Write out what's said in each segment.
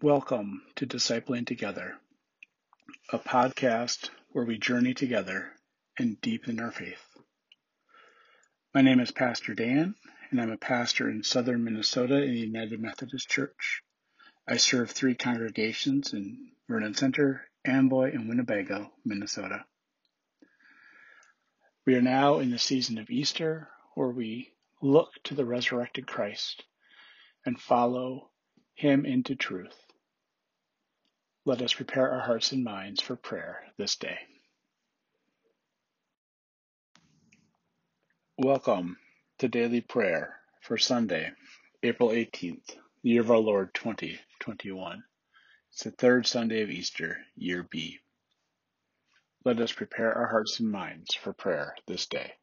Welcome to Discipling Together, a podcast where we journey together and deepen our faith. My name is Pastor Dan, and I'm a pastor in southern Minnesota in the United Methodist Church. I serve three congregations in Vernon Center, Amboy, and Winnebago, Minnesota. We are now in the season of Easter, where we look to the resurrected Christ and follow him into truth. Let us prepare our hearts and minds for prayer this day. Welcome to daily prayer for Sunday, April 18th, the year of our Lord 2021. It's the third Sunday of Easter, year B. Let us prepare our hearts and minds for prayer this day.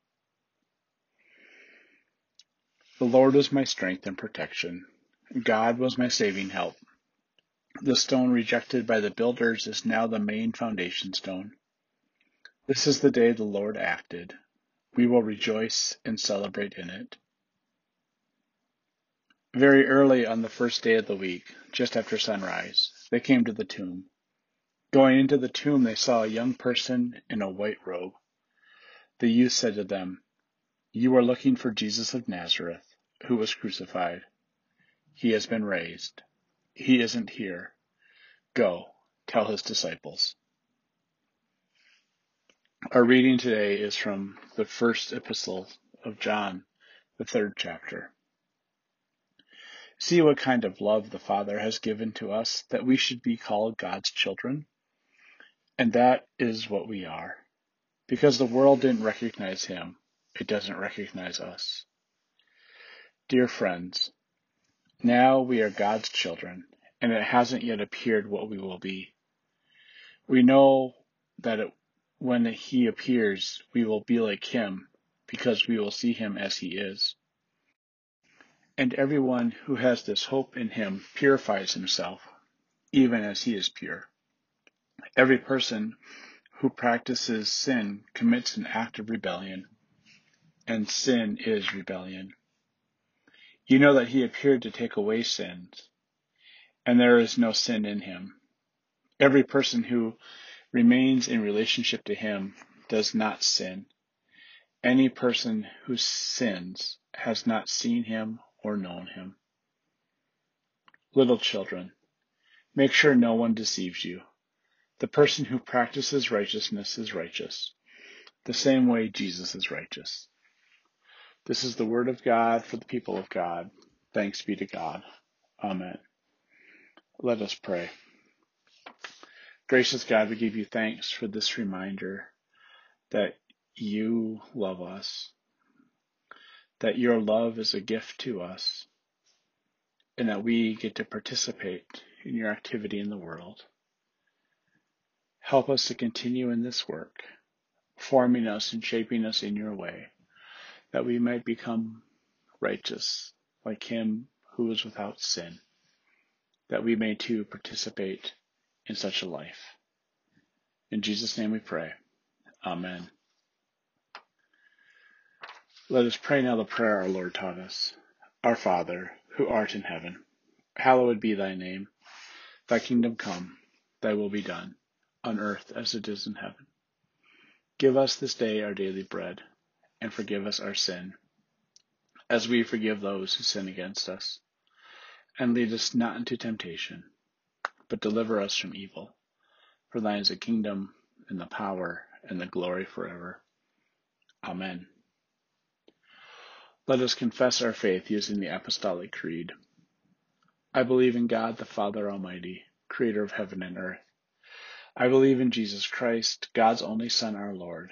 The Lord is my strength and protection. God was my saving help. The stone rejected by the builders is now the main foundation stone. This is the day the Lord acted. We will rejoice and celebrate in it. Very early on the first day of the week, just after sunrise, they came to the tomb. Going into the tomb, they saw a young person in a white robe. The youth said to them, You are looking for Jesus of Nazareth, who was crucified. He has been raised. He isn't here. Go, tell his disciples. Our reading today is from the first epistle of John, the third chapter. See what kind of love the Father has given to us that we should be called God's children. And that is what we are. Because the world didn't recognize him, it doesn't recognize us. Dear friends, now we are God's children, and it hasn't yet appeared what we will be. We know that it, when he appears, we will be like him, because we will see him as he is. And everyone who has this hope in him purifies himself, even as he is pure. Every person who practices sin commits an act of rebellion, and sin is rebellion. You know that he appeared to take away sins, and there is no sin in him. Every person who remains in relationship to him does not sin. Any person who sins has not seen him or known him. Little children, make sure no one deceives you. The person who practices righteousness is righteous, the same way Jesus is righteous. This is the word of God for the people of God. Thanks be to God. Amen. Let us pray. Gracious God, we give you thanks for this reminder that you love us, that your love is a gift to us, and that we get to participate in your activity in the world. Help us to continue in this work, forming us and shaping us in your way that we might become righteous like him who is without sin, that we may too participate in such a life. In Jesus' name we pray. Amen. Let us pray now the prayer our Lord taught us. Our Father, who art in heaven, hallowed be thy name. Thy kingdom come, thy will be done, on earth as it is in heaven. Give us this day our daily bread and forgive us our sin, as we forgive those who sin against us. And lead us not into temptation, but deliver us from evil. For thine is the kingdom, and the power, and the glory forever. Amen. Let us confess our faith using the Apostolic Creed. I believe in God the Father Almighty, creator of heaven and earth. I believe in Jesus Christ, God's only Son, our Lord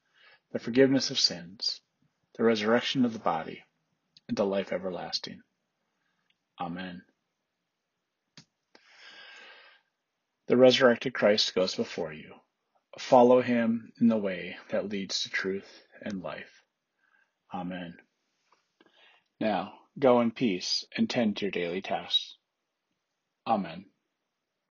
the forgiveness of sins, the resurrection of the body, and the life everlasting. Amen. The resurrected Christ goes before you. Follow him in the way that leads to truth and life. Amen. Now, go in peace and tend to your daily tasks. Amen.